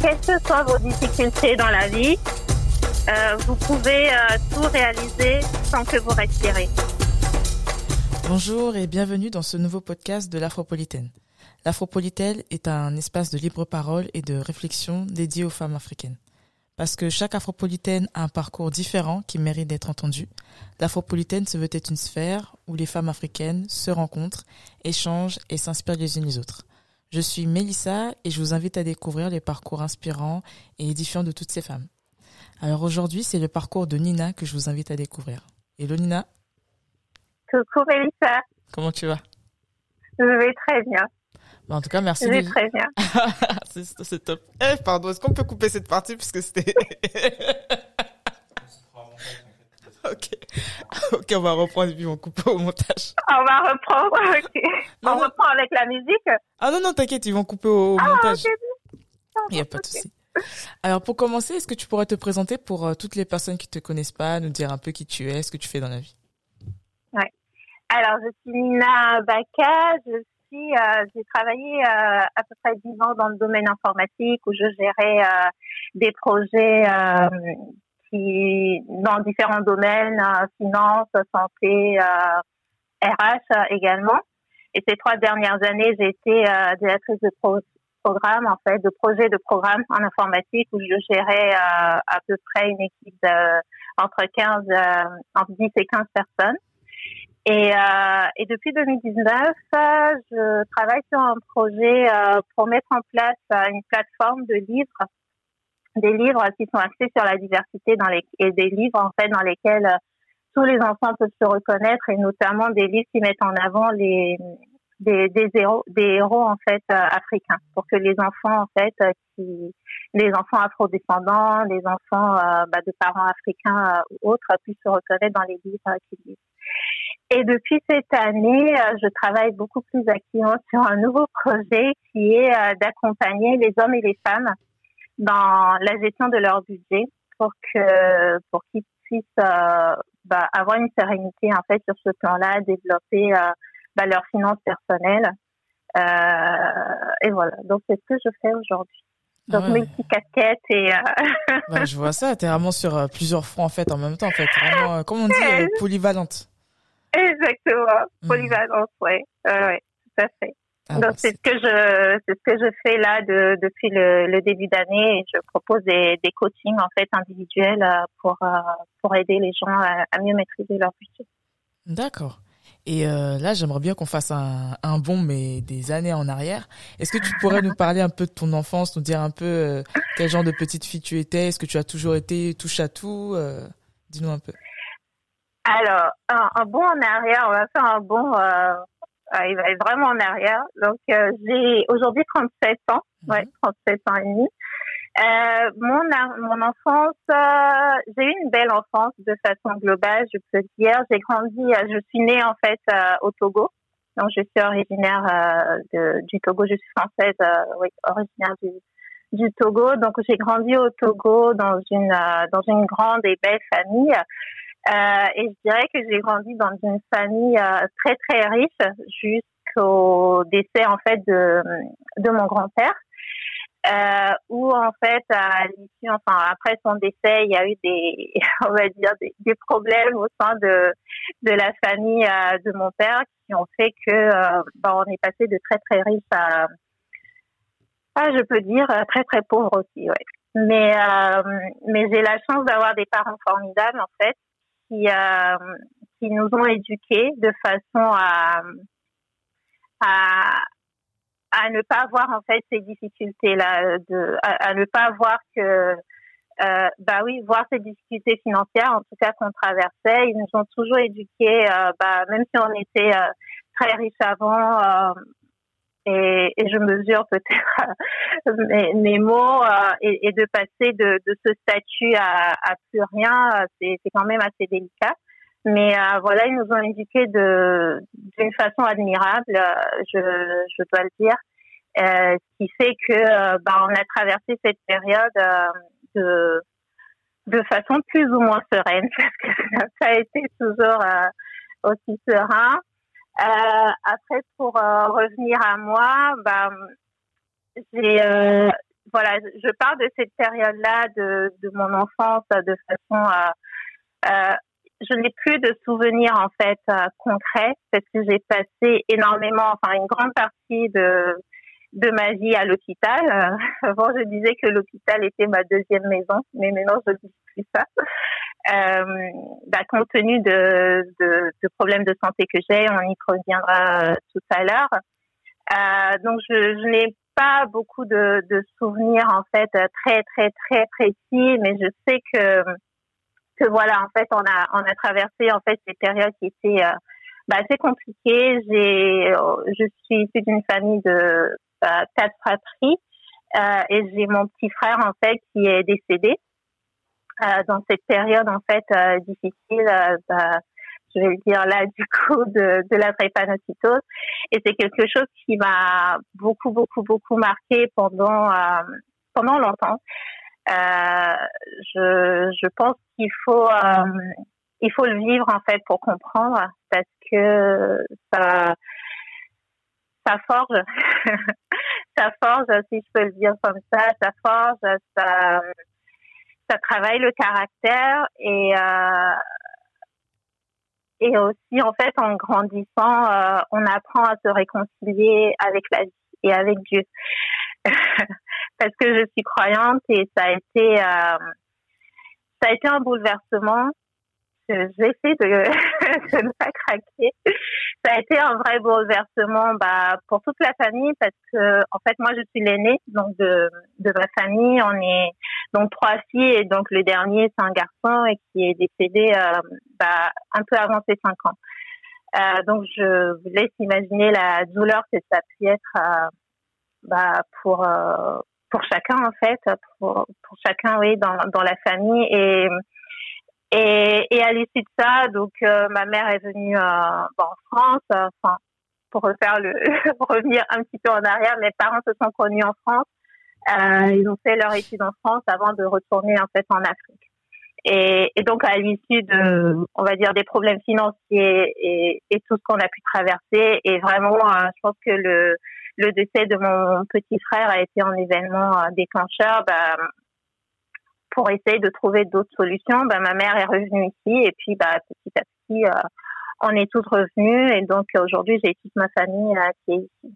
quelles que soient vos difficultés dans la vie, euh, vous pouvez euh, tout réaliser sans que vous respirez. Bonjour et bienvenue dans ce nouveau podcast de l'Afropolitaine. L'Afropolitaine est un espace de libre parole et de réflexion dédié aux femmes africaines. Parce que chaque Afropolitaine a un parcours différent qui mérite d'être entendu, l'Afropolitaine se veut être une sphère où les femmes africaines se rencontrent, échangent et s'inspirent les unes les autres. Je suis Mélissa et je vous invite à découvrir les parcours inspirants et édifiants de toutes ces femmes. Alors aujourd'hui, c'est le parcours de Nina que je vous invite à découvrir. Hello Nina. Coucou Mélissa. Comment tu vas? Je vais très bien. Bah, en tout cas, merci. Je vais très bien. c'est top. Eh, pardon, est-ce qu'on peut couper cette partie puisque c'était... ok. Ok, on va reprendre et puis on coupe au montage. On va reprendre, ok. on reprend avec la musique. Ah non, non, t'inquiète, ils vont couper au, ah, montage. Il n'y a pas de souci. Alors pour commencer, est-ce que tu pourrais te présenter pour euh, toutes les personnes qui te connaissent pas, nous dire un peu qui tu es, ce que tu fais dans la vie? Ouais. Alors je suis Nina Baka, je suis, euh, j'ai travaillé euh, à peu près 10 ans dans le domaine informatique où je gérais des projets qui dans différents domaines, finance, santé, RH également. Et ces trois dernières années, j'ai été directrice de pro programme, en fait, de projet de programme en informatique où je gérais euh, à peu près une équipe de, entre 15, euh, entre 10 et 15 personnes. Et, euh, et depuis 2019, je travaille sur un projet pour mettre en place une plateforme de livres, des livres qui sont axés sur la diversité dans les, et des livres en fait dans lesquels tous les enfants peuvent se reconnaître et notamment des livres qui mettent en avant les, des, des héros, des héros en fait euh, africains, pour que les enfants en fait euh, qui, les enfants afrodescendants, les enfants euh, bah, de parents africains ou autres puissent se reconnaître dans les livres qu'ils lisent. Et depuis cette année, je travaille beaucoup plus activement sur un nouveau projet qui est d'accompagner les hommes et les femmes dans la gestion de leur budget pour que pour qu'ils puissent bah, avoir une sérénité en fait sur ce plan-là, développer bah, leurs finances personnelles. Euh, et voilà, donc c'est ce que je fais aujourd'hui. Donc mes petites casquettes et. Euh... Bah, je vois ça, tu es vraiment sur euh, plusieurs fronts en fait en même temps en fait, vraiment euh, comme on dit polyvalente. Exactement, hmm. polyvalente, ouais, ouais, tout à fait. Ah, donc bah, c'est ce que je c'est ce que je fais là de, depuis le, le début d'année et je propose des, des coachings en fait individuels pour pour aider les gens à, à mieux maîtriser leur budget. D'accord. Et euh, là, j'aimerais bien qu'on fasse un, un bond, mais des années en arrière. Est-ce que tu pourrais nous parler un peu de ton enfance, nous dire un peu euh, quel genre de petite fille tu étais? Est-ce que tu as toujours été touche à tout? Euh, Dis-nous un peu. Alors, un, bond en arrière, on va faire un bond, euh, il va être vraiment en arrière. Donc, j'ai aujourd'hui 37 ans, ouais, 37 ans et demi. Euh, mon, mon enfance, euh, j'ai eu une belle enfance de façon globale, je peux dire. J'ai grandi, euh, je suis née en fait euh, au Togo. Donc je suis originaire de, du Togo, je suis française, oui, originaire du, du Togo. Donc j'ai grandi au Togo dans une dans une grande et belle famille. Et je dirais que j'ai grandi dans une famille très très riche jusqu'au décès en fait de de mon grand-père euh, où en fait à l'issue, enfin après son décès, il y a eu des, on va dire des, des problèmes au sein de de la famille euh, de mon père qui ont fait que euh, bah, on est passé de très très riche à, à je peux dire très très pauvre aussi, ouais. Mais euh, mais j'ai la chance d'avoir des parents formidables en fait qui qui nous ont éduqués de façon à à à ne pas voir en fait ces difficultés là de à, ne pas voir que euh, bah oui voir ces difficultés financières en tout cas qu'on traversait. Ils nous ont toujours éduqués euh, bah même si on était euh, très riches avant euh, et, et, je mesure peut-être mes, mes, mots et, et, de passer de, de ce statut à, à plus rien c'est quand même assez délicat mais euh, voilà, ils nous ont de d'une façon admirable, je, je dois le dire, euh, ce qui fait que euh, bah, on a traversé cette période euh, de de façon plus ou moins sereine parce que ça n'a pas été toujours euh, aussi serein. Après, pour revenir à moi, bah, j'ai voilà, je parle de cette période-là de, de mon enfance de façon euh, je n'ai plus de souvenirs en fait euh, concrets parce que j'ai passé énormément, enfin une grande partie de de ma vie à l'hôpital. Euh, avant, je disais que l'hôpital était ma deuxième maison, mais maintenant je ne dis plus ça. Euh, bah, compte tenu de, de, de, problèmes de santé que j'ai, on y reviendra tout à l'heure. Euh, donc, je, je n'ai pas beaucoup de, de souvenirs en fait très très très précis, mais je sais que que voilà, en fait, on a on a traversé en fait ces périodes qui étaient euh, bah, assez compliquées. J'ai, euh, je suis issue d'une famille de euh, quatre fratries euh, et j'ai mon petit frère en fait qui est décédé euh, dans cette période en fait difficile. Bah, je vais le dire là du coup de, de la drépanocytose et c'est quelque chose qui m'a beaucoup beaucoup beaucoup marqué pendant pendant longtemps euh, je, je pense qu'il faut euh, il faut le vivre en fait pour comprendre parce que ça ça forge ça forge si je peux le dire comme ça ça forge ça ça travaille le caractère et euh, et aussi en fait en grandissant euh, on apprend à se réconcilier avec la vie et avec Dieu parce que je suis croyante et ça a été euh, ça a été un bouleversement. J'essaie de, de ne pas craquer. Ça a été un vrai bouleversement bah, pour toute la famille parce que en fait moi je suis l'aînée donc de, de ma famille. On est donc trois filles et donc le dernier c'est un garçon et qui est décédé euh, bah, un peu avant ses cinq ans. Euh, donc je vous laisse imaginer la douleur que ça a pu être euh, bah, pour euh, pour chacun en fait, pour, pour chacun oui dans dans la famille et et, et à l'issue de ça, donc euh, ma mère est venue euh, en France, enfin pour refaire le revenir un petit peu en arrière, mes parents se sont connus en France. Euh, ils ont fait leur étude en France avant de retourner en fait en Afrique. Et, et donc à l'issue de, on va dire, des problèmes financiers et, et tout ce qu'on a pu traverser, et vraiment, je pense que le le décès de mon petit frère a été un événement euh, déclencheur. Bah, pour essayer de trouver d'autres solutions, bah, ma mère est revenue ici et puis bah, petit à petit, euh, on est toutes revenues et donc aujourd'hui j'ai toute ma famille euh, qui est ici.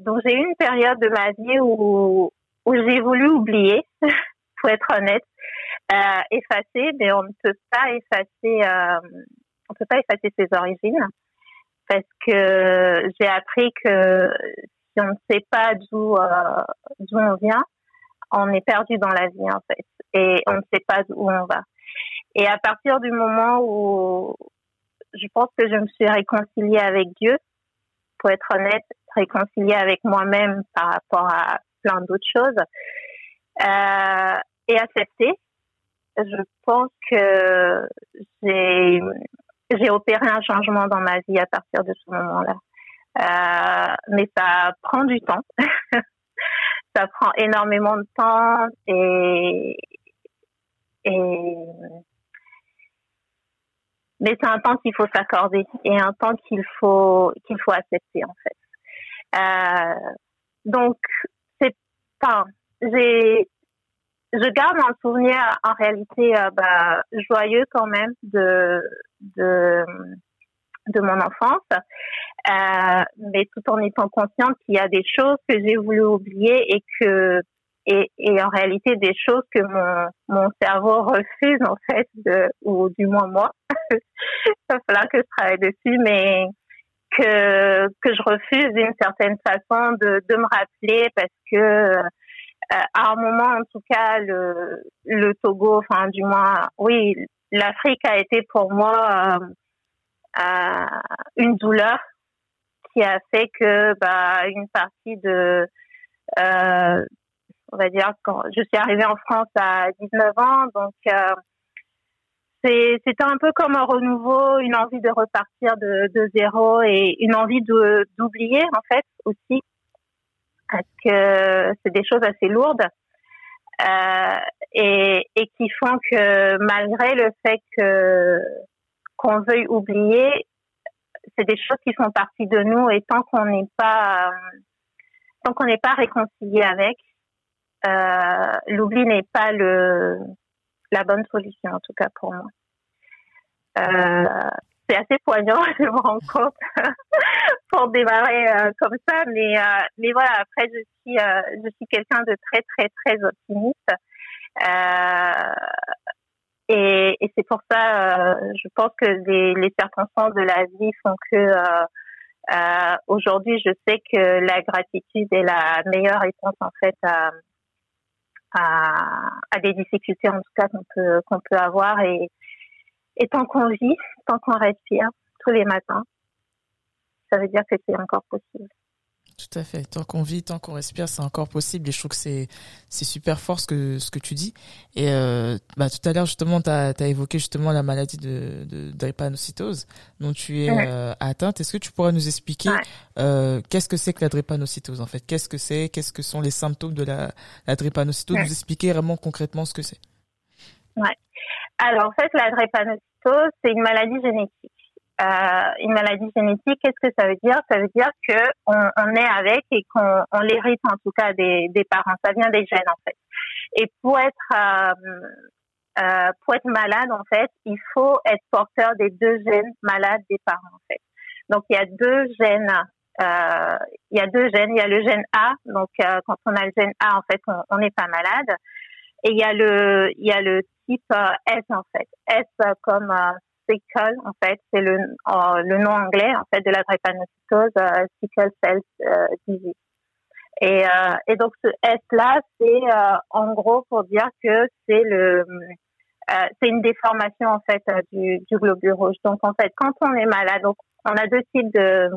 donc j'ai eu une période de ma vie où, où j'ai voulu oublier, pour être honnête, effacer, mais on ne peut pas effacer, on peut pas effacer ses origines parce que j'ai appris que si on ne sait pas d'où euh, d'où on vient, on est perdu dans la vie en fait, et on ne sait pas où on va. Et à partir du moment où je pense que je me suis réconciliée avec Dieu, pour être honnête, réconciliée avec moi-même par rapport à plein d'autres choses, euh, et acceptée, je pense que j'ai j'ai opéré un changement dans ma vie à partir de ce moment-là. Euh, mais ça prend du temps. ça prend énormément de temps et, et mais c'est un temps qu'il faut s'accorder et un temps qu'il faut qu'il faut accepter en fait. Euh, donc c'est pas j'ai je garde un souvenir en réalité euh, bah, joyeux quand même de de de mon enfance, euh, mais tout en étant consciente qu'il y a des choses que j'ai voulu oublier et que et, et en réalité des choses que mon mon cerveau refuse en fait de ou du moins moi. Il va falloir que je travaille dessus, mais que que je refuse d'une certaine façon de de me rappeler parce que euh, à un moment, en tout cas, le, le Togo, enfin, du moins, oui, l'Afrique a été pour moi euh, euh, une douleur qui a fait que, bah, une partie de, euh, on va dire, quand je suis arrivée en France à 19 ans, donc euh, c'était un peu comme un renouveau, une envie de repartir de, de zéro et une envie d'oublier en fait aussi parce que c'est des choses assez lourdes euh, et, et qui font que malgré le fait que qu'on veuille oublier, c'est des choses qui font partie de nous et tant qu'on n'est pas tant qu'on n'est pas réconcilié avec, l'oubli n'est pas le la bonne solution, en tout cas pour moi. c'est assez poignant, je me rends compte, pour démarrer comme ça, mais mais voilà. Après, je suis je suis quelqu'un de très très très optimiste. Et, et c'est pour ça, euh, je pense que les, les, circonstances de la vie font que euh, euh, aujourd'hui, je sais que la gratitude est la meilleure réponse en fait à, à, à des difficultés en tout cas qu'on peut qu'on peut avoir et, et tant qu'on vit, tant qu'on respire tous les matins, ça veut dire que c'est encore possible. Tout à fait. Tant qu'on vit, tant qu'on respire, c'est encore possible. Et je trouve que c'est c'est super fort ce que ce que tu dis. Et euh, bah, tout à l'heure justement, tu as, évoqué justement la maladie de, de drépanocytose dont tu es euh, atteinte. Est-ce que tu pourrais nous expliquer euh, qu'est-ce que c'est que la drépanocytose en fait? Qu'est-ce que c'est? Qu'est-ce que sont les symptômes de la, la drépanocytose? Nous expliquer vraiment concrètement ce que c'est. Ouais. Alors en fait, la drépanocytose, c'est une maladie génétique. Euh, une maladie génétique, qu'est-ce que ça veut dire? Ça veut dire que on, est avec et qu'on on l'hérite en tout cas des, des, parents. Ça vient des gènes en fait. Et pour être euh, euh, pour être malade en fait, il faut être porteur des deux gènes malades des parents en fait. Donc il y a deux gènes. Euh, il y a deux gènes. Il y a le gène A. Donc euh, quand on a le gène A en fait, on n'est pas malade. Et il y a le il y a le type S en fait. S comme sickle, en fait, c'est le, euh, le nom anglais, en fait, de la drépanocytose, euh, sickle cell euh, disease. Et, et donc, ce S-là, c'est en gros pour dire que c'est le, c'est une déformation, en fait, du, du globule rouge. Donc, en fait, quand on est malade, donc, on a deux types de,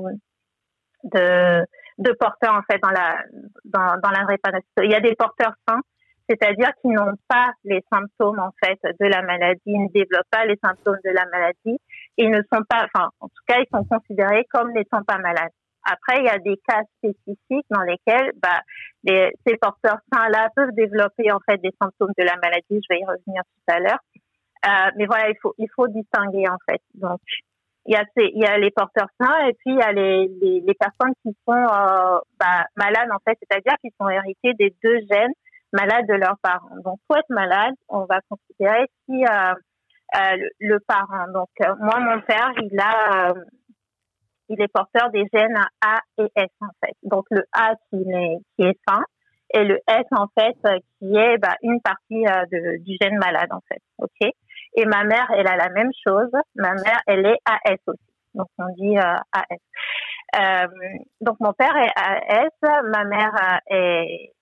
de, de porteurs, en fait, dans la, dans, dans la drépanocytose. Il y a des porteurs sains c'est-à-dire qu'ils n'ont pas les symptômes en fait de la maladie, ils ne développent pas les symptômes de la maladie, ils ne sont pas, enfin en tout cas ils sont considérés comme n'étant pas malades. Après il y a des cas spécifiques dans lesquels bah, les, ces porteurs sains là peuvent développer en fait des symptômes de la maladie, je vais y revenir tout à l'heure. Euh, mais voilà il faut il faut distinguer en fait. Donc il y a ces, il y a les porteurs sains et puis il y a les, les, les personnes qui sont euh, bah, malades en fait, c'est-à-dire qui sont héritées des deux gènes malades de leurs parents. Donc, pour être malade, on va considérer si euh, euh, le, parent. Donc, euh, moi, mon père, il a, il est porteur des gènes A et S en fait. Donc, le A qui est, qui est sain et le S en fait qui est bah, une partie de, du gène malade en fait. Ok? Et ma mère, elle a la même chose. Ma mère, elle est AS aussi. Donc, on dit AS. Euh, donc mon père est AS, ma mère est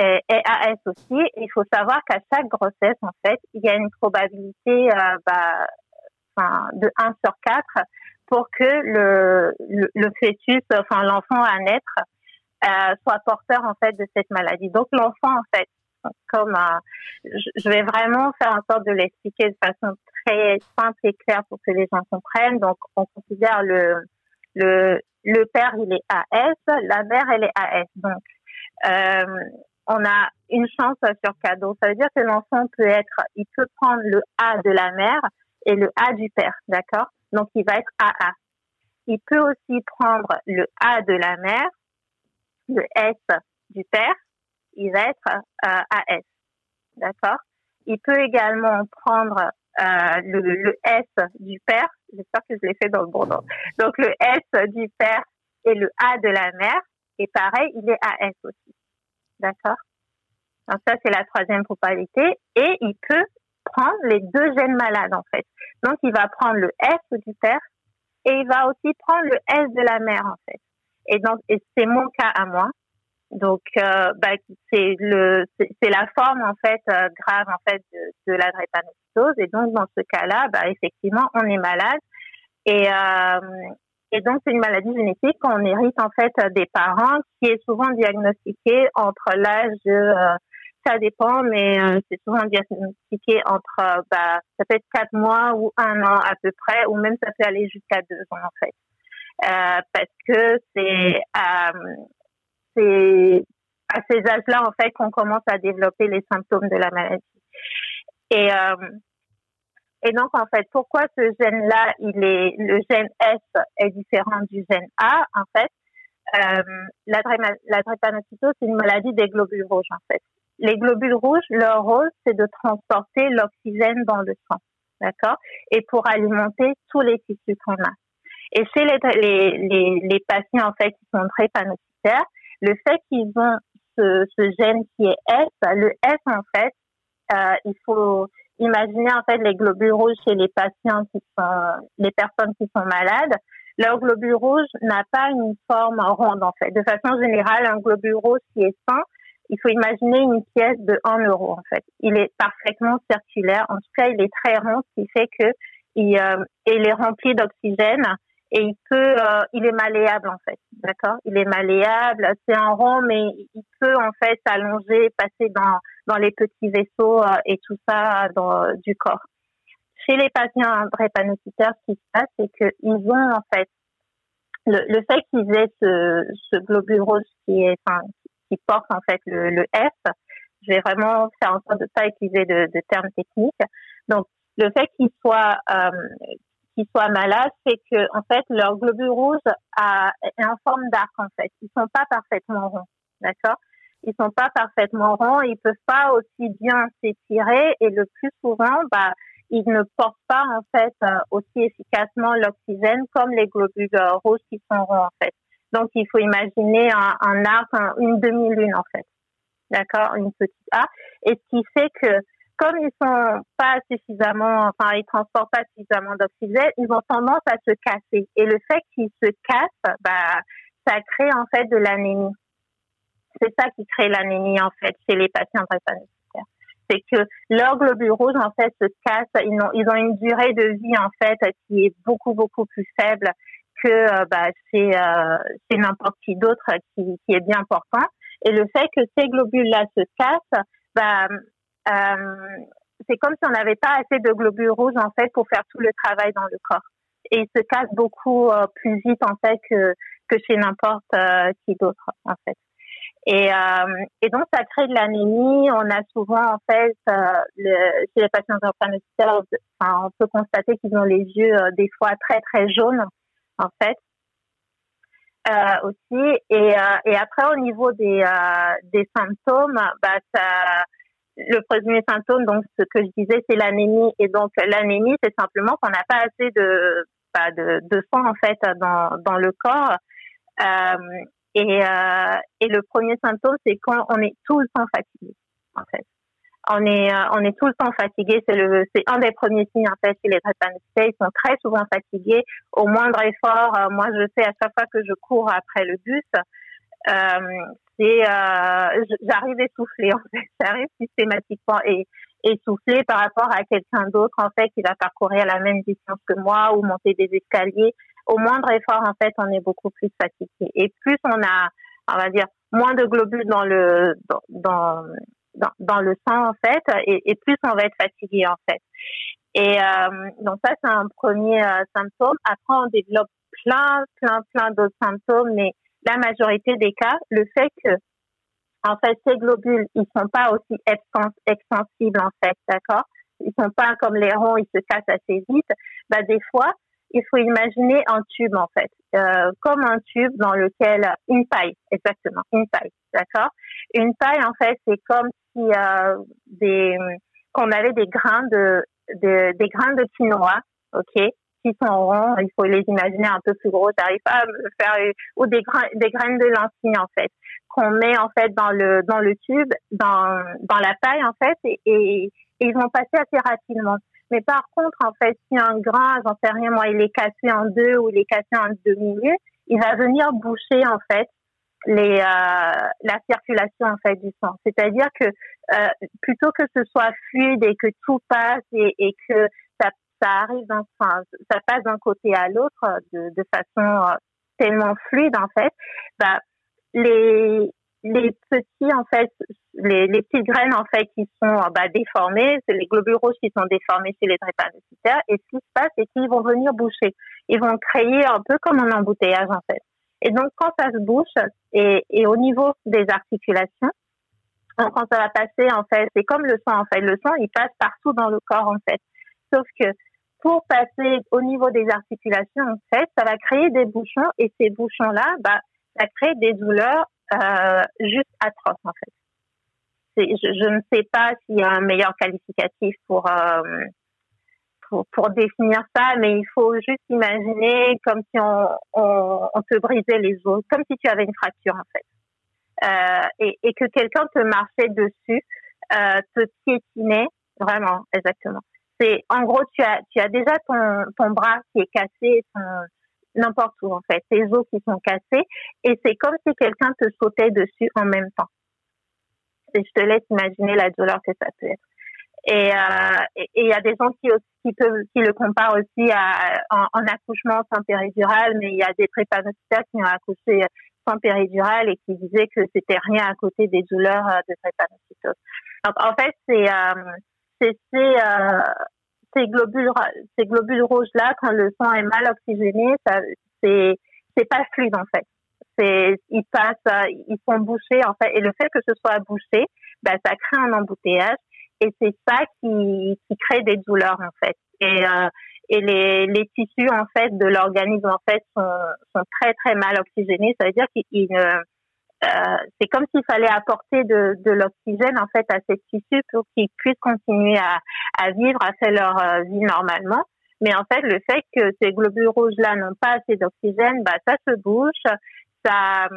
et, AS aussi. Il faut savoir qu'à chaque grossesse, en fait, il y a une probabilité euh, bah, de 1 sur 4 pour que le, le, fœtus, enfin l'enfant à naître, euh, soit porteur en fait de cette maladie. Donc l'enfant, en fait, comme euh, je vais vraiment faire en sorte de l'expliquer de façon très simple et claire pour que les gens comprennent. Donc on considère le le le père il est AS, la mère elle est AS. Donc euh, on a une chance sur cadeau. Ça veut dire que l'enfant peut être, il peut prendre le A de la mère et le A du père, d'accord? Donc il va être AA. Il peut aussi prendre le A de la mère, le S du père, il va être euh, AS, d'accord? Il peut également prendre euh, le, S du père, j'espère que je l'ai fait dans le bon ordre. Donc le S du père et le A de la mère, et pareil, il est AS aussi. D'accord Donc ça, c'est la troisième probabilité. Et il peut prendre les deux gènes malades, en fait. Donc, il va prendre le S du père et il va aussi prendre le S de la mère, en fait. Et donc, c'est mon cas à moi. Donc, euh, bah, c'est le, c'est la forme en fait euh, grave en fait de, de la drépanocytose. Et donc, dans ce cas-là, bah, effectivement, on est malade. Et euh, et donc, c'est une maladie génétique qu'on hérite en fait des parents, qui est souvent diagnostiquée entre l'âge euh, ça dépend, mais euh, c'est souvent diagnostiqué entre, euh, bah, ça peut être quatre mois ou un an à peu près, ou même ça peut aller jusqu'à deux ans en fait, parce que c'est c'est à ces âges-là en fait qu'on commence à développer les symptômes de la maladie. Et et donc, en fait, pourquoi ce gène-là, il est, le gène S est différent du gène A, en fait, euh, la, drépanocytose, c'est une maladie des globules rouges, en fait. les globules rouges, leur rôle, c'est de transporter l'oxygène dans le sang, d'accord, et pour alimenter tous les tissus qu'on a. Et chez les, les, les, patients en fait qui sont drépanocytaires, le fait qu'ils ont ce, ce, gène qui est S, le S en fait, euh, il faut imaginer en fait les globules rouges chez les patients qui sont, les personnes qui sont malades. Leur globule rouge n'a pas une forme ronde en fait. De façon générale, un globule rouge qui est sain, il faut imaginer une pièce de 1 euro en fait. Il est parfaitement circulaire. En tout cas, il est très rond, ce qui fait que il, euh, il est rempli d'oxygène et il peut, euh, il est malléable en fait, d'accord? Il est malléable, c'est un rond, mais il peut en fait s'allonger, passer dans dans les petits vaisseaux euh, et tout ça dans du corps. Chez les patients drépanocytaires, ce qui se passe, c'est qu'ils ont en fait le, fait qu'ils aient ce, globule rose qui est, qui porte en fait le, le F. Je vais vraiment faire en sorte de pas utiliser de, termes techniques. Donc le fait qu'ils soient euh, qu'ils soient malades, c'est que en fait leur globule rouge est en forme d'arc en fait. Ils sont pas parfaitement ronds, d'accord? Ils sont pas parfaitement ronds, ils peuvent pas aussi bien s'étirer et le plus souvent, bah ils ne portent pas en fait euh, aussi efficacement l'oxygène comme les globules rouges qui sont ronds en fait. Donc il faut imaginer un, un arc, une demi-lune en fait, d'accord, une petite A, et ce qui fait que comme ils sont pas suffisamment, enfin, ils transportent pas suffisamment d'oxygène, ils ont tendance à se casser. Et le fait qu'ils se cassent, bah, ça crée en fait de l'anémie. C'est ça qui crée l'anémie en fait chez les patients drépanocytaires. C'est que leurs globules rouges en fait se cassent. Ils ont, ils ont une durée de vie en fait qui est beaucoup beaucoup plus faible que euh, bah, chez, euh, chez n'importe qui d'autre qui, qui est bien important. Et le fait que ces globules-là se cassent, bah, euh, c'est comme si on n'avait pas assez de globules rouges en fait pour faire tout le travail dans le corps. Et il se casse beaucoup euh, plus vite en fait que, que chez n'importe euh, qui d'autre en fait. Et, euh, et donc ça crée de l'anémie. On a souvent en fait le, chez les patients drépanocytaires, enfin, on peut constater qu'ils ont les yeux des fois très très jaunes en fait. Euh, aussi et, et après au niveau des, des symptômes, bah ça le premier symptôme, donc ce que je disais, c'est l'anémie. Et donc l'anémie, c'est simplement qu'on n'a pas assez de, bah, de, de sang en fait dans, dans le corps. Euh, et, euh, et le premier symptôme, c'est quand on est tout le temps fatigué, en fait. On est, euh, on est tout le temps fatigué. C'est le, c'est un des premiers signes en fait chez les drépanocytaires. Ils sont très souvent fatigués. Au moindre effort, euh, moi je sais à chaque fois que je cours après le bus, euh, c'est euh, j'arrive essoufflée en fait, j'arrive systématiquement et essoufflée par rapport à quelqu'un d'autre en fait qui va parcourir la même distance que moi ou monter des escaliers. Au moindre effort en fait, on est beaucoup plus fatigué et plus on a, on va dire, moins de globules dans le dans dans, dans le sang en fait et, plus on va être fatigué en fait. Et euh, donc ça c'est un premier euh, symptôme. Après on développe plein plein plein d'autres symptômes mais la majorité des cas, le fait que, en fait, ces globules, ils sont pas aussi extensibles, en fait, d'accord? Ils sont pas comme les ronds, ils se cassent assez vite. Bah, des fois, il faut imaginer un tube, en fait, euh, comme un tube dans lequel, une paille, exactement, une paille, d'accord? Une paille, en fait, c'est comme si, euh, des, qu'on avait des grains de, de, des grains de quinoa, ok? qui sont ronds, il faut les imaginer un peu plus gros, t'arrives pas à faire ou des grains, des graines de lentilles en fait qu'on met en fait dans le dans le tube, dans dans la paille en fait et, et, ils vont passer assez rapidement. Mais par contre en fait si un grain, j'en sais rien moi, il est cassé en deux ou il est cassé en demi, il va venir boucher en fait les euh, la circulation en fait du sang. C'est-à-dire que euh, plutôt que ce soit fluide et que tout passe et, et que ça arrive, enfin, ça passe d'un côté à l'autre de, de façon euh, tellement fluide en fait, bah, les les petits en fait, les, les petites graines en fait qui sont euh, bah, déformées, c'est les globules rouges qui sont déformés chez les drépanocytaires. Et ce qui se passe, c'est qu'ils vont venir boucher. Ils vont créer un peu comme un embouteillage en fait. Et donc quand ça se bouche et, et au niveau des articulations, quand ça va passer en fait, c'est comme le sang en fait. Le sang il passe partout dans le corps en fait. Sauf que pour passer au niveau des articulations, en fait, ça va créer des bouchons et ces bouchons-là, bah, ça crée des douleurs euh, juste atroces, en fait. je, ne sais pas s'il y a un meilleur qualificatif pour, pour, pour définir ça, mais il faut juste imaginer comme si on, te brisait les os, comme si tu avais une fracture en fait. Euh, et, que quelqu'un te marchait dessus, euh, te piétinait, vraiment, exactement. C'est en gros tu as tu as déjà ton ton bras qui est cassé, n'importe où en fait, tes os qui sont cassés, et c'est comme si quelqu'un te sautait dessus en même temps. Et je te laisse imaginer la douleur que ça peut être. Et euh, il y a des gens qui, qui, peuvent, qui le comparent aussi à, en, en accouchement sans péridurale, mais il y a des prépanocitaires qui ont accouché sans péridurale et qui disaient que c'était rien à côté des douleurs euh, de drépanocytose. Donc en fait, c'est euh, c'est euh, ces globules ces globules rouges là quand le sang est mal oxygéné, ça c'est c'est pas fluide en fait. C'est ils passent ils sont bouchés en fait et le fait que ce soit bouché, bah ça crée un embouteillage et c'est ça qui, qui crée des douleurs en fait. Et, euh, et les, les tissus en fait de l'organisme en fait sont, sont très très mal oxygénés. Ça veut dire qu'il euh, c'est comme s'il fallait apporter de, de l'oxygène en fait à ces tissus pour qu'ils puissent continuer à, à vivre, à faire leur euh, vie normalement. Mais en fait, le fait que ces globules rouges là n'ont pas assez d'oxygène, bah ça se bouche, ça,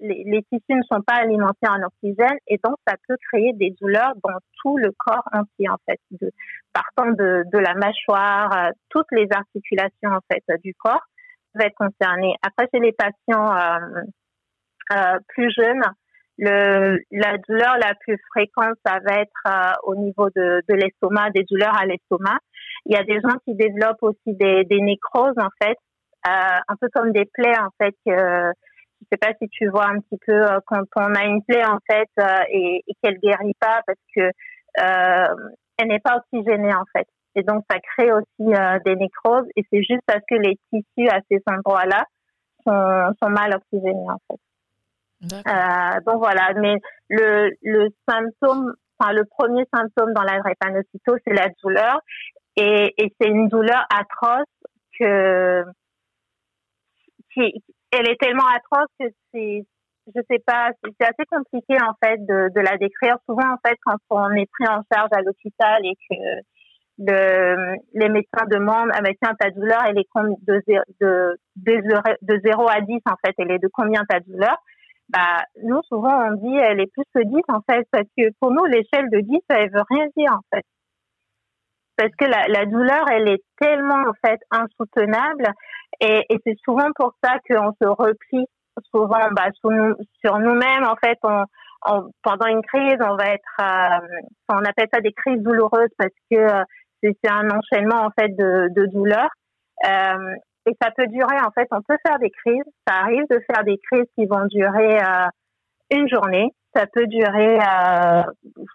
les, tissus ne sont pas alimentés en oxygène et donc ça peut créer des douleurs dans tout le corps entier en fait, partant de, de la mâchoire, euh, toutes les articulations en fait du corps vont être concernées. Après chez les patients euh, euh, plus jeunes, le, la douleur la plus fréquente, ça va être euh, au niveau de, de l'estomac, des douleurs à l'estomac. Il y a des gens qui développent aussi des, des nécroses en fait, un peu comme des plaies en fait je sais pas si tu vois un petit peu euh, quand on a une plaie en fait euh, et, et qu'elle guérit pas parce que euh, elle n'est pas oxygénée en fait. Et donc ça crée aussi des nécroses et c'est juste parce que les tissus à ces endroits-là sont, sont mal oxygénés en fait. Euh, donc voilà, mais le, le symptôme, enfin le premier symptôme dans la drépanocytose, c'est la douleur. Et, et c'est une douleur atroce que qui, elle est tellement atroce que c'est, je sais pas, c'est assez compliqué en fait de, de la décrire. Souvent en fait, quand on est pris en charge à l'hôpital et que le, les médecins demandent, ah ben tiens, ta douleur, elle est de, de, de, de 0 à 10 en fait, elle est de combien ta douleur? Bah, nous, souvent, on dit, elle est plus que 10 en fait, parce que pour nous, l'échelle de 10, elle veut rien dire en fait parce que la, la, douleur, elle est tellement en fait insoutenable et, et c'est souvent pour ça qu'on se replie souvent bah, sur, nous, sur nous-mêmes. En fait, on, on, pendant une crise, on va être, euh, on appelle ça des crises douloureuses parce que euh, c'est un enchaînement en fait de, de douleurs. Euh, et ça peut durer, en fait, on peut faire des crises. Ça arrive de faire des crises qui vont durer euh, une journée. Ça peut durer, euh,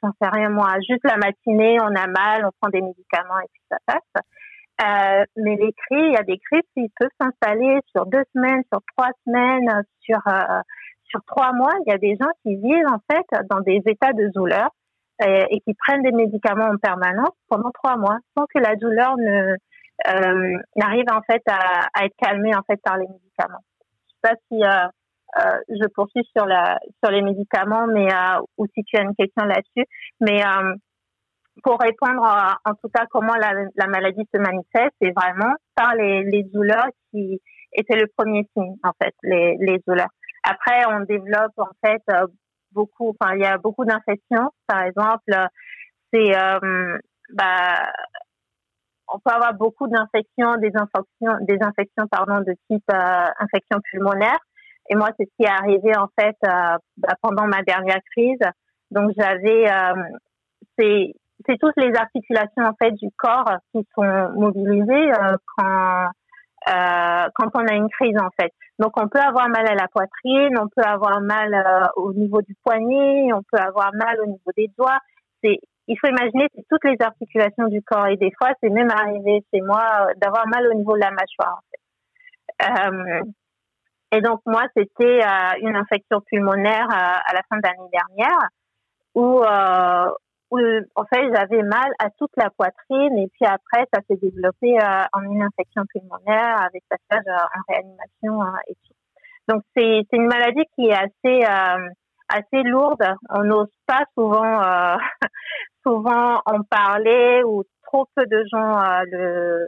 j'en sais rien moi, juste la matinée, on a mal, on prend des médicaments et puis ça passe. Euh, mais les crises, il y a des crises qui peuvent s'installer sur deux semaines, sur trois semaines, sur euh, sur trois mois. Il y a des gens qui vivent en fait dans des états de douleur euh, et, qui prennent des médicaments en permanence pendant trois mois sans que la douleur ne euh, n'arrive en fait à, à, être calmée en fait par les médicaments. Je sais pas si euh, je poursuis sur la sur les médicaments, mais ou si tu as une question là-dessus, mais pour répondre en tout cas comment la, la maladie se manifeste, c'est vraiment par les, les, douleurs qui étaient le premier signe en fait, les, les douleurs. Après, on développe en fait euh, beaucoup, enfin il y a beaucoup d'infections. Par exemple, c'est euh, bah on peut avoir beaucoup d'infections, des infections, des infections pardon de type euh, infection pulmonaire. Et moi, c'est ce qui est arrivé en fait euh, bah, pendant ma dernière crise. Donc j'avais c'est c'est toutes les articulations en fait du corps qui sont mobilisées euh, quand euh, quand on a une crise en fait. Donc on peut avoir mal à la poitrine, on peut avoir mal euh, au niveau du poignet, on peut avoir mal au niveau des doigts. C'est il faut imaginer c'est toutes les articulations du corps et des fois c'est même arrivé chez moi euh, d'avoir mal au niveau de la mâchoire. En fait. et donc moi c'était une infection pulmonaire à la fin de l'année dernière où où en fait j'avais mal à toute la poitrine et puis après ça s'est développé euh, en une infection pulmonaire avec passage euh, en réanimation hein, et tout. Donc c'est une maladie qui est assez euh, assez lourde. On n'ose pas souvent souvent en parler ou trop peu de gens le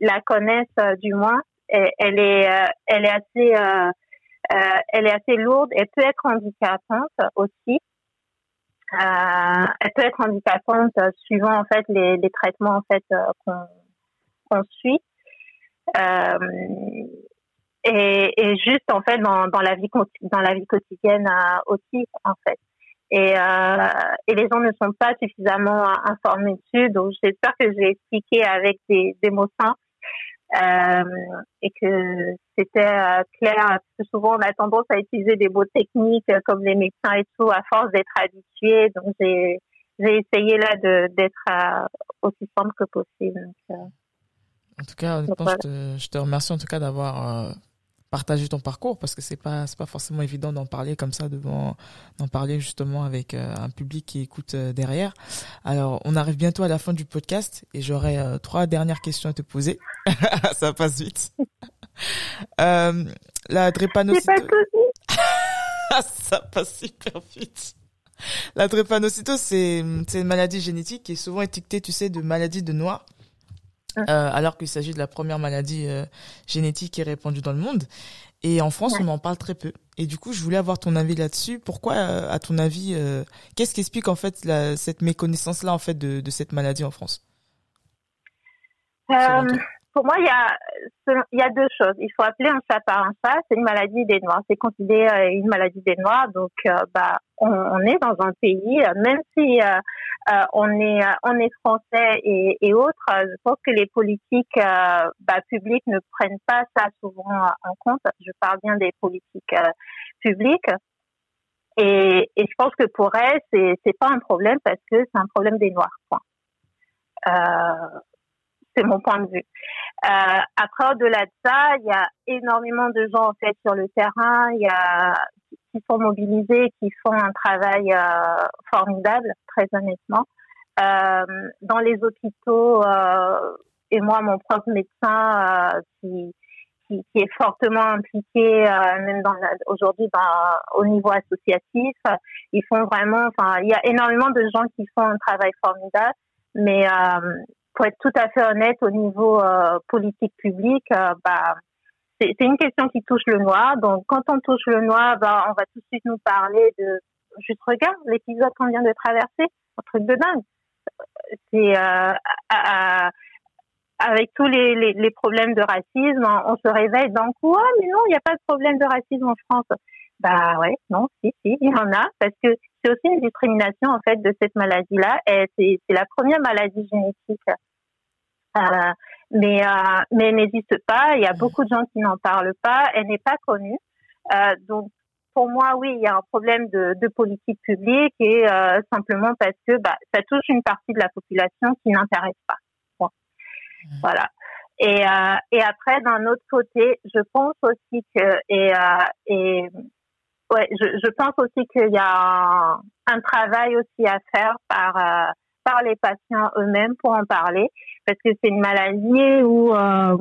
la connaissent du moins. Elle est elle est assez elle est assez lourde et peut être handicapante aussi. Euh, elle peut être handicapante suivant en fait les, traitements en fait qu'on qu'on suit. Euh, et, et, juste en fait dans, dans la vie dans la vie quotidienne euh, aussi en fait. Et euh, et les gens ne sont pas suffisamment informés dessus. Donc j'espère que j'ai expliqué avec des, des mots simples euh, et que c'était euh, clair. Parce que souvent on a tendance à utiliser des mots techniques comme les médecins et tout à force d'être habitués. Donc j'ai j'ai essayé là de d'être aussi simple que possible. Donc, en tout cas, je, te, je te remercie en tout cas d'avoir euh, partagé ton parcours parce que c'est pas c'est pas forcément évident d'en parler comme ça devant d'en parler justement avec euh, un public qui écoute euh, derrière. Alors, on arrive bientôt à la fin du podcast et j'aurai trois dernières questions à te poser. ça passe vite. la drépanocytose. ça passe super vite. La drépanocytose, c'est c'est une maladie génétique qui est souvent étiquetée, tu sais, de maladie de noir. Euh, alors qu'il s'agit de la première maladie euh, génétique qui est répandue dans le monde. Et en France, on en parle très peu. Et du coup, je voulais avoir ton avis là-dessus. Pourquoi, euh, à ton avis, qu'est-ce qui explique en fait la, cette méconnaissance-là en fait de, de, cette maladie en France? Pour moi, il y a, il y a deux choses. Il faut appeler un chat par un chat. C'est une maladie des Noirs. C'est considéré euh, une maladie des Noirs. Donc, euh, bah, on, est dans un pays, euh, même si euh, on est, on est français et, autres. Je pense que les politiques bah, publiques ne prennent pas ça souvent en compte. Je parle bien des politiques publiques. Et, je pense que pour elles, c'est c'est pas un problème parce que c'est un problème des Noirs. C'est mon point de vue. Euh, après, au-delà de ça, il y a énormément de gens en fait sur le terrain, il y a qui sont mobilisés, qui font un travail euh, formidable, très honnêtement. Euh, dans les hôpitaux euh, et moi, mon propre médecin euh, qui, qui, qui est fortement impliqué, euh, même aujourd'hui au niveau associatif, ils font vraiment. Enfin, il y a énormément de gens qui font un travail formidable, mais pour être tout à fait honnête, au niveau euh, politique publique, euh, bah, c'est une question qui touche le noir. Donc, quand on touche le noir, bah, on va tout de suite nous parler de juste regarde l'épisode qu'on vient de traverser, un truc de dingue. C'est euh, avec tous les, les, les, problèmes de racisme, on, se réveille d'un coup, ah mais non, il n'y a pas de problème de racisme en France. Bah ouais, non, si, si, il y en a, parce que c'est aussi une discrimination en fait de cette maladie-là. C'est la première maladie génétique euh, mais euh, mais elle n'existe pas. Il y a mmh. beaucoup de gens qui n'en parlent pas. Elle n'est pas connue. Euh, donc pour moi, oui, il y a un problème de, de politique publique et euh, simplement parce que bah, ça touche une partie de la population qui n'intéresse pas. Bon. Mmh. Voilà. Et, euh, et après, d'un autre côté, je pense aussi que et, euh, et ouais, je, je pense aussi qu'il y a un, travail aussi à faire par par les patients eux-mêmes pour en parler parce que c'est une maladie où euh,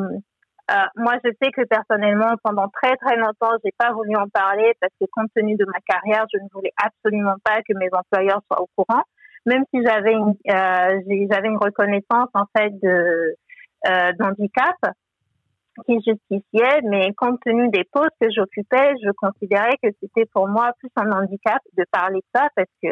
euh, moi je sais que personnellement pendant très très longtemps j'ai pas voulu en parler parce que compte tenu de ma carrière je ne voulais absolument pas que mes employeurs soient au courant. Même si j'avais une euh, j'avais une reconnaissance en fait de euh, d'handicap qui justifiait mais compte tenu des postes que j'occupais je considérais que c'était pour moi plus un handicap de parler de ça parce que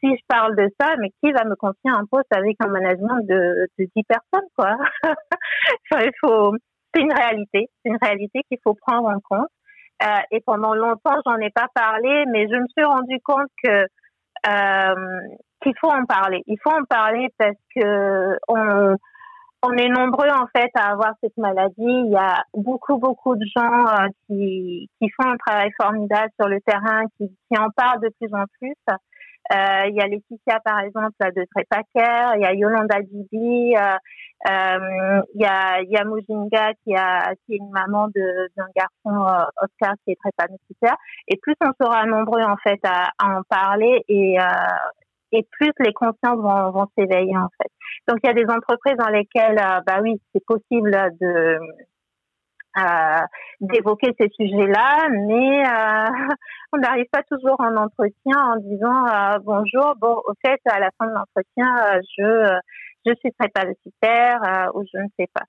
si je parle de ça, mais qui va me confier un poste avec un management de, de 10 personnes, quoi? Il faut, c'est une réalité, c'est une réalité qu'il faut prendre en compte. Euh, et pendant longtemps, j'en ai pas parlé, mais je me suis rendu compte que euh, qu'il faut en parler. Il faut en parler parce que on on est nombreux en fait à avoir cette maladie. Il y a beaucoup beaucoup de gens euh, qui qui font un travail formidable sur le terrain, qui qui en parlent de plus en plus. Euh, il y a Laetitia, par exemple, de Trépaquer. Il y a Yolanda Dibi. Euh, euh, il y a, il y a qui, a, qui est une maman d'un garçon, Oscar, qui est très panicitaire. Et plus on sera nombreux, en fait, à, à en parler et, et plus les consciences vont, vont s'éveiller, en fait. Donc, il y a des entreprises dans lesquelles, bah oui, c'est possible de d'évoquer ces sujets-là, mais on n'arrive pas toujours en entretien en disant bonjour, bon, au fait, à la fin de l'entretien, je je suis très parasitaire ou je ne sais pas.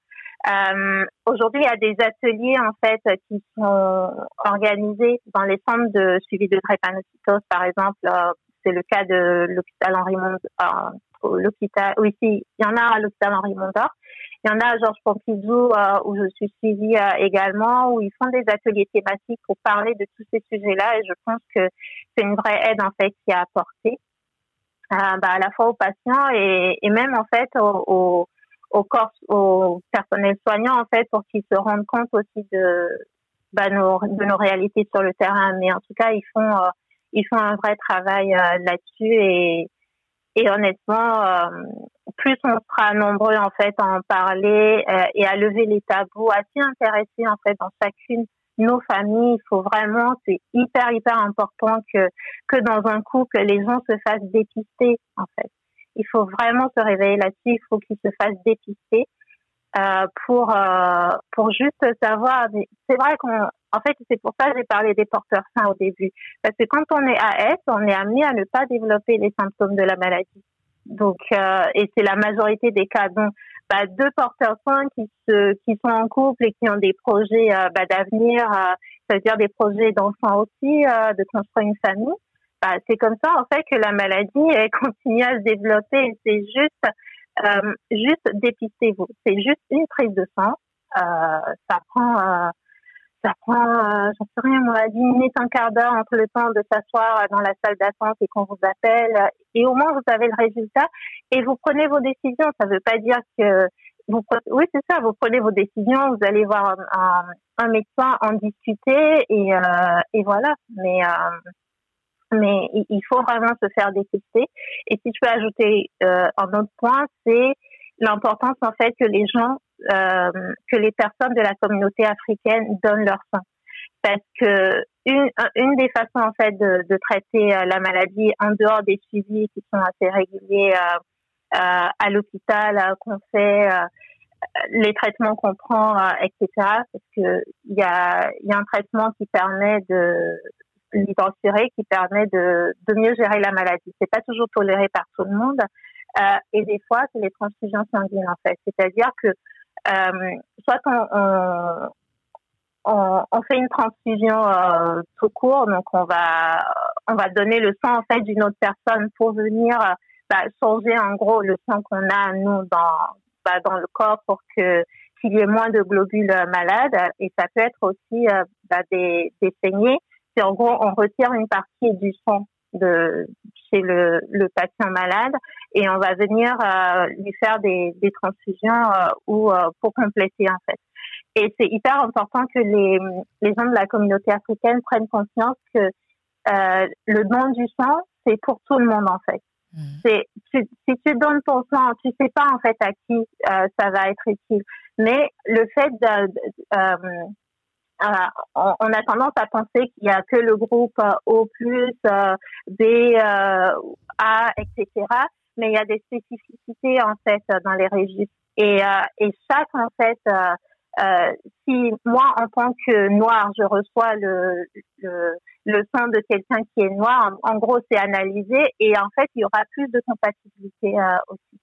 Euh, Aujourd'hui, il y a des ateliers en fait qui sont organisés dans les centres de suivi de drépanocytose, par exemple. Euh, c'est le cas de l'hôpital Henri Mondor. Euh, l'hôpital, oui, si, il y en a à l'hôpital Henri Mondor. Il y en a à Georges Pompidou euh, où je suis suivie également, où ils font des ateliers thématiques pour parler de tous ces sujets-là. Et je pense que c'est une vraie aide en fait qui a apporté bah, à la fois aux patients et, et même en fait aux au corps, au personnel soignant en fait pour qu'ils se rendent compte aussi de bah, nos, de nos réalités sur le terrain. Mais en tout cas, ils font euh, ils font un vrai travail euh, là-dessus et et honnêtement, euh, plus on sera nombreux en fait à en parler et à lever les tabous, à s'y intéresser en fait dans chacune nos familles, il faut vraiment, c'est hyper hyper important que que dans un couple les gens se fassent dépister en fait. Il faut vraiment se réveiller là-dessus. Il faut qu'ils se fassent dépister euh, pour euh, pour juste savoir. C'est vrai qu'on, en fait, c'est pour ça que j'ai parlé des porteurs sains au début, parce que quand on est AS, on est amené à ne pas développer les symptômes de la maladie. Donc, euh, et c'est la majorité des cas. Donc, bah, deux porteurs sains qui se qui sont en couple et qui ont des projets euh, bah, d'avenir, euh, c'est-à-dire des projets d'enfants aussi, de construire une famille bah, c'est comme ça en fait que la maladie elle continue à se développer. C'est juste, euh, juste dépistez-vous. C'est juste une prise de sang. Euh, ça prend, euh, ça prend, euh, j'en sais rien moi, 10 minutes, un quart d'heure entre le temps de s'asseoir dans la salle d'attente et qu'on vous appelle. Et au moins vous avez le résultat et vous prenez vos décisions. Ça ne veut pas dire que vous, oui c'est ça, vous prenez vos décisions, vous allez voir un, médecin en discuter et, euh, et voilà. Mais euh, mais il faut vraiment se faire détecter. Et si je peux ajouter euh, un autre point, c'est l'importance en fait que les gens, euh, que les personnes de la communauté africaine donnent leur sang, parce que une, une des façons en fait de, de traiter euh, la maladie en dehors des suivis qui sont assez réguliers euh, euh à l'hôpital qu'on fait. les traitements qu'on prend, etc. Parce que il y a, y a un traitement qui permet de l'identité qui permet de, de mieux gérer la maladie. C'est pas toujours toléré par tout le monde. Euh, et des fois, c'est les transfusions sanguines, en fait. C'est-à-dire que euh, soit on, on, on, fait une transfusion euh, tout court, donc on va on va donner le sang en fait d'une autre personne pour venir bah, changer en gros le sang qu'on a nous dans bah, dans le corps pour que qu'il y ait moins de globules malades et ça peut être aussi euh, bah, des, des saignées en gros, on retire une partie du sang de chez le, le patient malade et on va venir euh, lui faire des, des transfusions euh, ou euh, pour compléter en fait. Et c'est hyper important que les, les gens de la communauté africaine prennent conscience que le don du sang, c'est pour tout le monde en fait. Mmh. C'est si tu donnes ton sang, tu sais pas en fait à qui ça va être utile. Mais le fait de, euh, on, a tendance à penser qu'il y a que le groupe euh, O+, euh, B, A, etc. Mais il y a des spécificités en fait dans les registres. Et, et chaque en fait, si moi en tant que noir, je reçois le le, le sang de quelqu'un qui est noir, en, en gros c'est analysé et en fait il y aura plus de compatibilité aussi.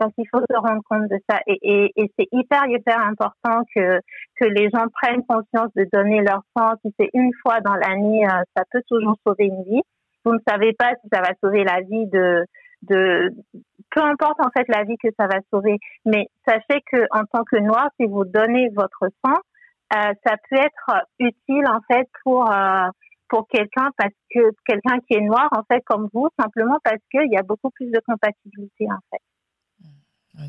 Donc il faut se rendre compte de ça et, et, et c'est hyper hyper important que que les gens prennent conscience de donner leur sang. Si c'est une fois dans l'année, euh, ça peut toujours sauver une vie. Vous ne savez pas si ça va sauver la vie de de peu importe en fait la vie que ça va sauver, mais sachez que en tant que noir, si vous donnez votre sang, euh, ça peut être utile en fait pour euh, pour quelqu'un parce que quelqu'un qui est noir en fait comme vous simplement parce qu'il y a beaucoup plus de compatibilité en fait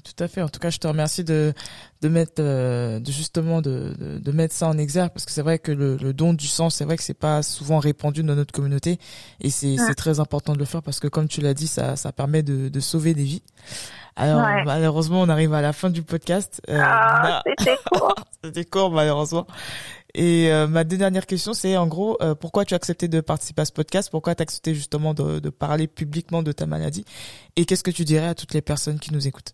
tout à fait. En tout cas, je te remercie de de mettre euh, de justement de, de, de mettre ça en exergue parce que c'est vrai que le, le, don du sang, c'est vrai que c'est pas souvent répandu dans notre communauté et c'est c'est très important de le faire parce que comme tu l'as dit, ça ça permet de de sauver des vies. Alors malheureusement, on arrive à la fin du podcast. Euh, ah, c'était court. c'était court malheureusement. Et euh, ma dernière question, c'est en gros, euh, pourquoi tu as accepté de participer à ce podcast? Pourquoi tu as accepté justement de, de parler publiquement de ta maladie? Et qu'est-ce que tu dirais à toutes les personnes qui nous écoutent?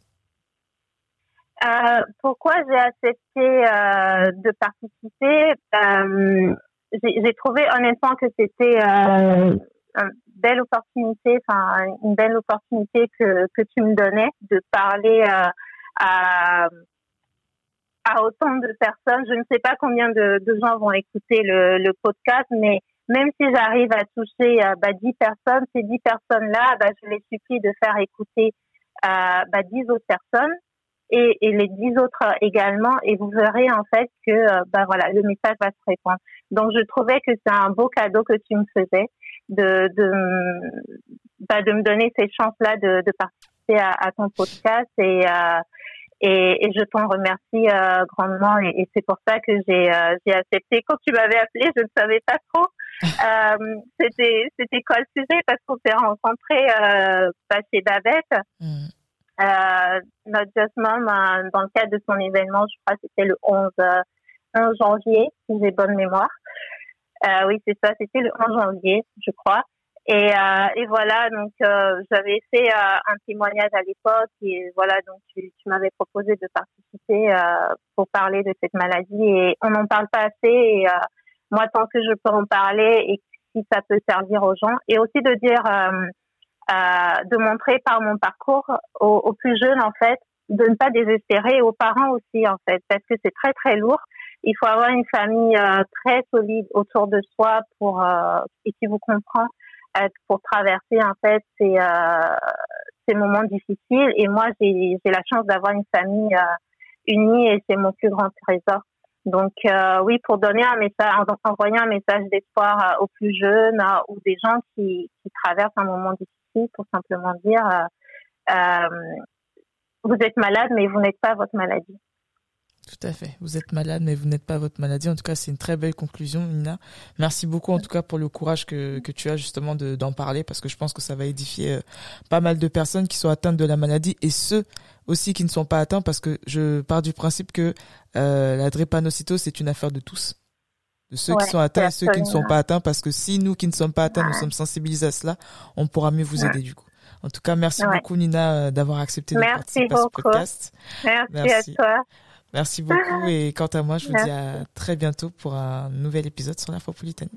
Euh, pourquoi j'ai accepté euh, de participer? Euh, J'ai trouvé honnêtement que c'était euh, une belle opportunité, enfin une belle opportunité que, que tu me donnais de parler euh, à, à autant de personnes. Je ne sais pas combien de, de gens vont écouter le, le podcast, mais même si j'arrive à toucher bah, 10 personnes, ces 10 personnes-là, bah, je les supplie de faire écouter bah, 10 autres personnes et, et les 10 autres également et vous verrez en fait que bah, voilà, le message va se répandre. Donc je trouvais que c'est un beau cadeau que tu me faisais de, de, bah, de me donner cette chance-là de, de participer à, à, ton podcast et euh, et, et, je t'en remercie euh, grandement et, et c'est pour ça que j'ai euh, j'ai accepté. Quand tu m'avais appelé, je ne savais pas trop. euh, c'était c'était quoi le sujet? Parce qu'on s'est rencontrés euh, chez Babette. Mm. Euh, notre Just Mom, euh, dans le cadre de son événement, je crois que c'était le 11, 11 janvier, si j'ai bonne mémoire. oui, c'est ça, c'était le 11 janvier, je crois. Et, euh, et voilà, donc euh, j'avais fait euh, un témoignage à l'époque et voilà, donc tu, tu m'avais proposé de participer euh, pour parler de cette maladie et on n'en parle pas assez. Et euh, moi, tant que je peux en parler et si ça peut servir aux gens et aussi de dire, de montrer par mon parcours aux, aux, plus jeunes en fait, de ne pas désespérer aux parents aussi en fait, parce que c'est très très lourd. Il faut avoir une famille très solide autour de soi pour et qui vous comprend pour traverser en fait ces, euh, ces moments difficiles. Et moi, j'ai la chance d'avoir une famille euh, unie et c'est mon plus grand trésor. Donc euh, oui, pour donner un message, envoyer un message d'espoir aux plus jeunes ou des gens qui, qui traversent un moment difficile, pour simplement dire vous êtes malade, mais vous n'êtes pas votre maladie. Tout à fait. Vous êtes malade, mais vous n'êtes pas votre maladie. En tout cas, c'est une très belle conclusion, Nina. Merci beaucoup, en tout cas, pour le courage que, que tu as justement d'en parler, parce que je pense que ça va édifier euh, pas mal de personnes qui sont atteintes de la maladie et ceux aussi qui ne sont pas atteints, parce que je pars du principe que euh, la drépanocytose, c'est une affaire de tous. De ceux qui sont atteints et ceux qui ne sont pas atteints, parce que si nous qui ne sommes pas atteints, nous sommes sensibilisés à cela, on pourra mieux vous aider du coup. En tout cas, merci beaucoup Nina euh, d'avoir accepté de participer à ce podcast. Merci, merci. à toi. Merci beaucoup. Et quant à moi, je vous dis à très bientôt pour un nouvel épisode sur l'Afropolitaine.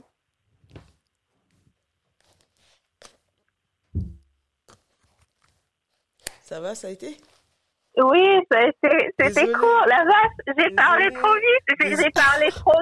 Ça va, ça a été? Oui, ça a été, c'était court. La vache, j'ai parlé trop vite, j'ai parlé trop